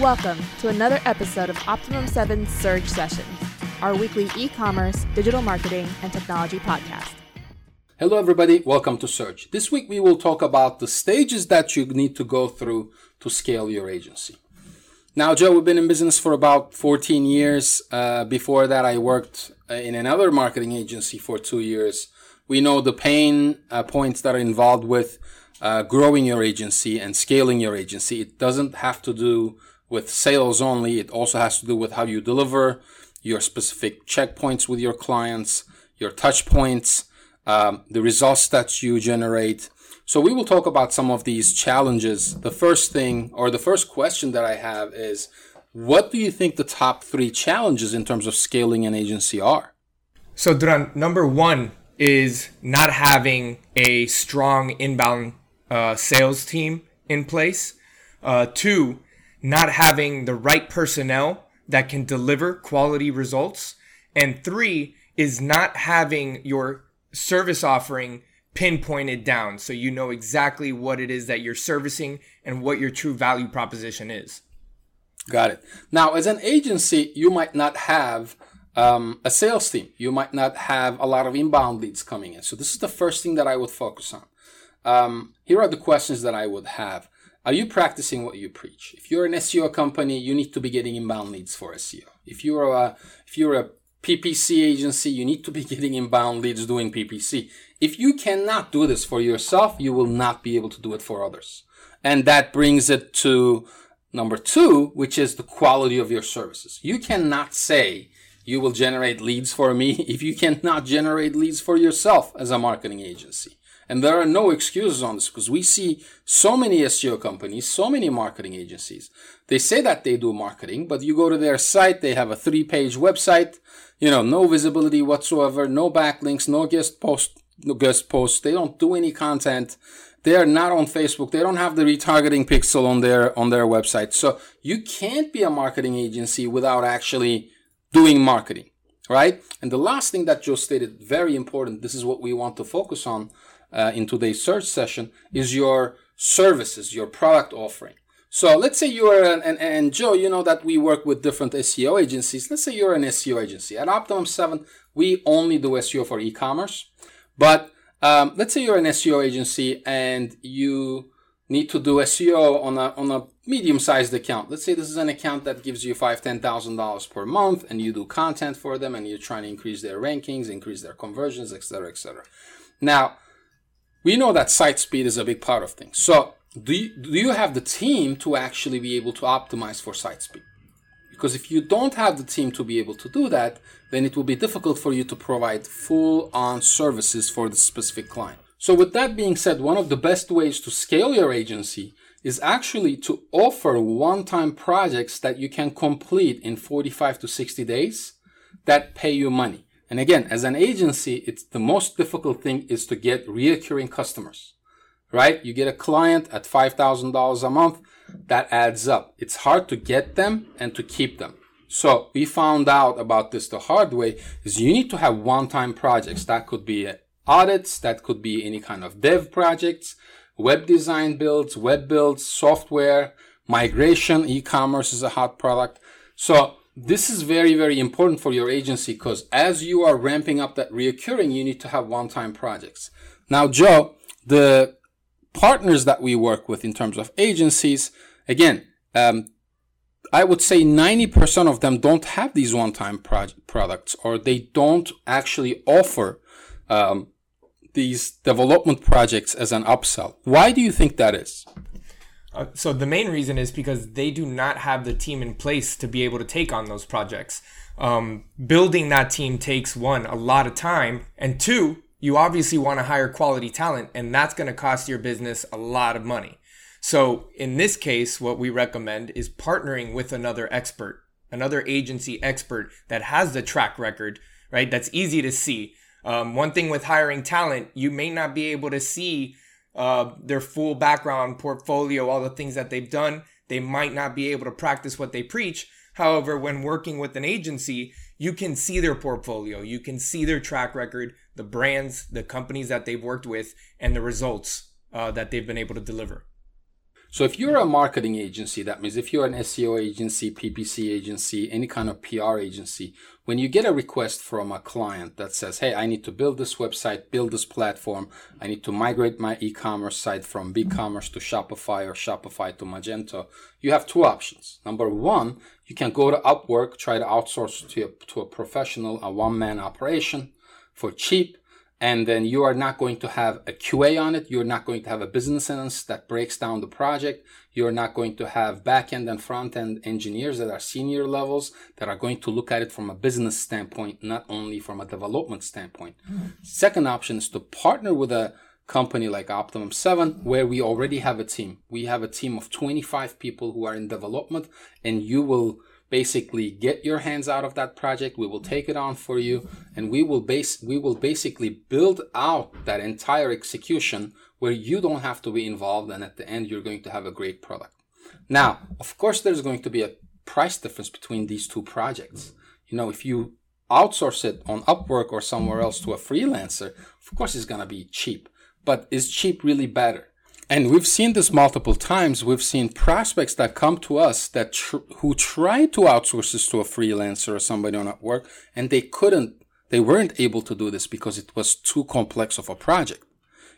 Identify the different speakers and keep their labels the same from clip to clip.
Speaker 1: Welcome to another episode of Optimum 7 Surge Sessions, our weekly e commerce, digital marketing, and technology podcast.
Speaker 2: Hello, everybody. Welcome to Surge. This week we will talk about the stages that you need to go through to scale your agency. Now, Joe, we've been in business for about 14 years. Uh, before that, I worked uh, in another marketing agency for two years. We know the pain uh, points that are involved with uh, growing your agency and scaling your agency. It doesn't have to do with sales only. It also has to do with how you deliver your specific checkpoints with your clients, your touch points, um, the results that you generate. So we will talk about some of these challenges. The first thing or the first question that I have is, what do you think the top three challenges in terms of scaling an agency are?
Speaker 3: So, Duran, number one is not having a strong inbound uh, sales team in place. Uh, two not having the right personnel that can deliver quality results. And three is not having your service offering pinpointed down so you know exactly what it is that you're servicing and what your true value proposition is.
Speaker 2: Got it. Now, as an agency, you might not have um, a sales team. You might not have a lot of inbound leads coming in. So, this is the first thing that I would focus on. Um, here are the questions that I would have. Are you practicing what you preach? If you're an SEO company, you need to be getting inbound leads for SEO. If you're a if you're a PPC agency, you need to be getting inbound leads doing PPC. If you cannot do this for yourself, you will not be able to do it for others. And that brings it to number two, which is the quality of your services. You cannot say you will generate leads for me if you cannot generate leads for yourself as a marketing agency. And there are no excuses on this because we see so many SEO companies, so many marketing agencies. They say that they do marketing, but you go to their site, they have a three page website, you know, no visibility whatsoever, no backlinks, no guest post, no guest posts. They don't do any content. They are not on Facebook. They don't have the retargeting pixel on their, on their website. So you can't be a marketing agency without actually doing marketing, right? And the last thing that Joe stated, very important. This is what we want to focus on uh, in today's Surge session is your services, your product offering. So let's say you are an, and, and Joe, you know that we work with different SEO agencies. Let's say you're an SEO agency. At Optimum 7, we only do SEO for e-commerce. But um, let's say you're an SEO agency and you need to do SEO on a, on a medium-sized account. Let's say this is an account that gives you five, ten thousand dollars per month, and you do content for them, and you're trying to increase their rankings, increase their conversions, etc., etc. Now, we know that site speed is a big part of things. So do you, do you have the team to actually be able to optimize for site speed? Because if you don't have the team to be able to do that, then it will be difficult for you to provide full on services for the specific client. So with that being said, one of the best ways to scale your agency is actually to offer one-time projects that you can complete in 45 to 60 days that pay you money. And again, as an agency, it's the most difficult thing is to get reoccurring customers, right? You get a client at $5,000 a month. That adds up. It's hard to get them and to keep them. So we found out about this the hard way is you need to have one-time projects. That could be uh, audits. That could be any kind of dev projects, web design builds, web builds, software, migration, e-commerce is a hot product. So this is very, very important for your agency because as you are ramping up that reoccurring, you need to have one time projects. Now, Joe, the partners that we work with in terms of agencies, again, um, I would say 90% of them don't have these one time pro- products or they don't actually offer um, these development projects as an upsell. Why do you think that is?
Speaker 3: Uh, so the main reason is because they do not have the team in place to be able to take on those projects. Um, building that team takes one a lot of time, and two, you obviously want to hire quality talent, and that's going to cost your business a lot of money. So in this case, what we recommend is partnering with another expert, another agency expert that has the track record, right? That's easy to see. Um, one thing with hiring talent, you may not be able to see uh, their full background, portfolio, all the things that they've done. They might not be able to practice what they preach. However, when working with an agency, you can see their portfolio, you can see their track record, the brands, the companies that they've worked with, and the results uh, that they've been able to deliver.
Speaker 2: So if you're a marketing agency, that means if you're an SEO agency, PPC agency, any kind of PR agency, when you get a request from a client that says, Hey, I need to build this website, build this platform. I need to migrate my e-commerce site from BigCommerce to Shopify or Shopify to Magento. You have two options. Number one, you can go to Upwork, try to outsource to a, to a professional, a one man operation for cheap and then you are not going to have a QA on it. You're not going to have a business analyst that breaks down the project. You're not going to have back end and front end engineers that are senior levels that are going to look at it from a business standpoint, not only from a development standpoint. Mm-hmm. Second option is to partner with a company like Optimum 7, where we already have a team. We have a team of 25 people who are in development, and you will basically get your hands out of that project. We will take it on for you and we will base we will basically build out that entire execution where you don't have to be involved and at the end you're going to have a great product. Now of course there's going to be a price difference between these two projects. You know if you outsource it on upwork or somewhere else to a freelancer of course it's going to be cheap but is cheap really better and we've seen this multiple times. We've seen prospects that come to us that tr- who try to outsource this to a freelancer or somebody on Upwork, and they couldn't, they weren't able to do this because it was too complex of a project.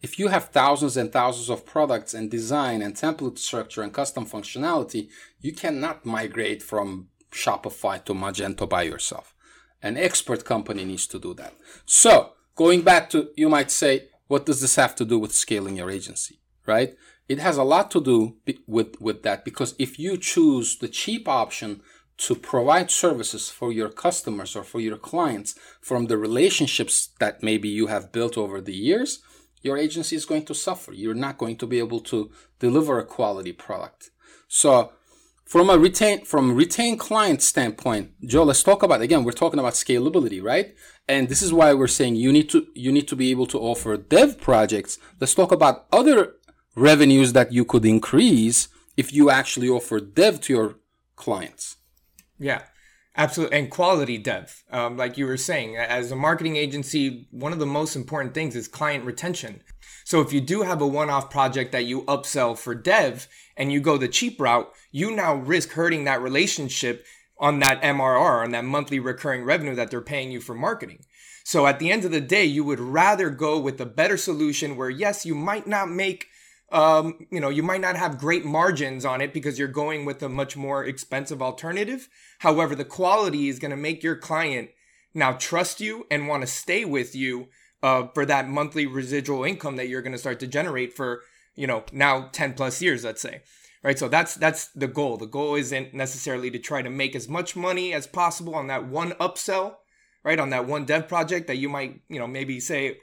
Speaker 2: If you have thousands and thousands of products and design and template structure and custom functionality, you cannot migrate from Shopify to Magento by yourself. An expert company needs to do that. So going back to, you might say, what does this have to do with scaling your agency? Right? It has a lot to do with, with that because if you choose the cheap option to provide services for your customers or for your clients from the relationships that maybe you have built over the years, your agency is going to suffer. You're not going to be able to deliver a quality product. So from a retain from retain client standpoint, Joe, let's talk about again, we're talking about scalability, right? And this is why we're saying you need to you need to be able to offer dev projects. Let's talk about other revenues that you could increase if you actually offer dev to your clients.
Speaker 3: Yeah, absolutely. And quality dev. Um, like you were saying, as a marketing agency, one of the most important things is client retention. So if you do have a one off project that you upsell for dev and you go the cheap route, you now risk hurting that relationship on that MRR, on that monthly recurring revenue that they're paying you for marketing. So at the end of the day, you would rather go with a better solution where, yes, you might not make um, you know, you might not have great margins on it because you're going with a much more expensive alternative. However, the quality is going to make your client now trust you and want to stay with you uh, for that monthly residual income that you're going to start to generate for, you know, now 10 plus years, let's say. Right. So that's that's the goal. The goal isn't necessarily to try to make as much money as possible on that one upsell, right? On that one dev project that you might, you know, maybe say,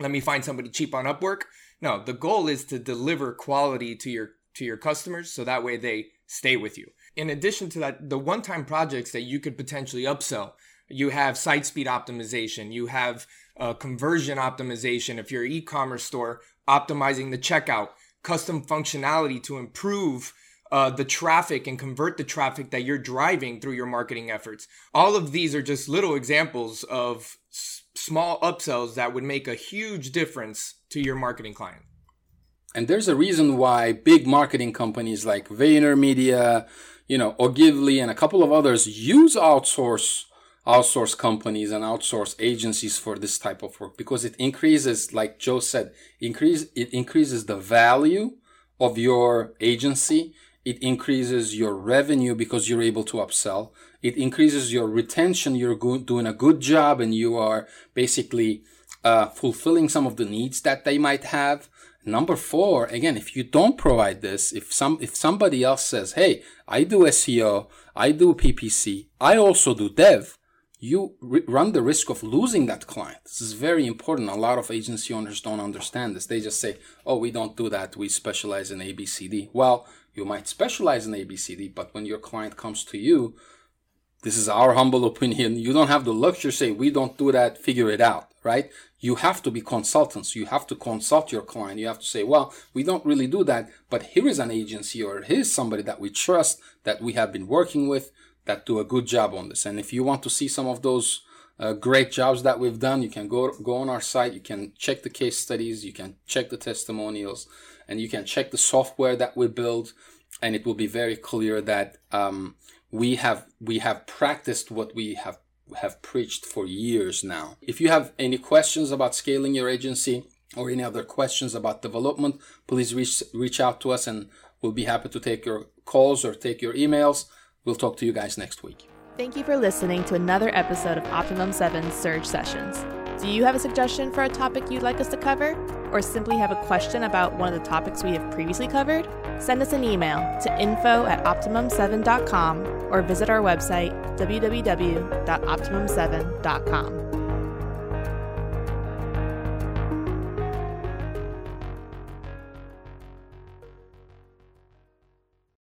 Speaker 3: let me find somebody cheap on Upwork no, the goal is to deliver quality to your to your customers so that way they stay with you. In addition to that, the one-time projects that you could potentially upsell, you have site speed optimization, you have uh, conversion optimization. If you're an e-commerce store, optimizing the checkout, custom functionality to improve uh, the traffic and convert the traffic that you're driving through your marketing efforts. All of these are just little examples of s- small upsells that would make a huge difference to your marketing client.
Speaker 2: And there's a reason why big marketing companies like VaynerMedia, you know, Ogilvy and a couple of others use outsource outsource companies and outsource agencies for this type of work because it increases, like Joe said, increase it increases the value of your agency. It increases your revenue because you're able to upsell. It increases your retention. You're doing a good job and you are basically uh, fulfilling some of the needs that they might have. Number four, again, if you don't provide this, if some if somebody else says, "Hey, I do SEO, I do PPC, I also do dev," you run the risk of losing that client. This is very important. A lot of agency owners don't understand this. They just say, "Oh, we don't do that. We specialize in ABCD." Well, you might specialize in ABCD, but when your client comes to you, this is our humble opinion. You don't have the luxury to say, "We don't do that. Figure it out." Right? you have to be consultants. You have to consult your client. You have to say, well, we don't really do that, but here is an agency or here's somebody that we trust that we have been working with that do a good job on this. And if you want to see some of those uh, great jobs that we've done, you can go go on our site. You can check the case studies. You can check the testimonials, and you can check the software that we build, and it will be very clear that um, we have we have practiced what we have have preached for years now. If you have any questions about scaling your agency or any other questions about development, please reach reach out to us, and we'll be happy to take your calls or take your emails. We'll talk to you guys next week.
Speaker 1: Thank you for listening to another episode of Optimum 7 Surge Sessions. Do you have a suggestion for a topic you'd like us to cover? Or simply have a question about one of the topics we have previously covered? Send us an email to info at optimum7.com or visit our website www.optimum7.com.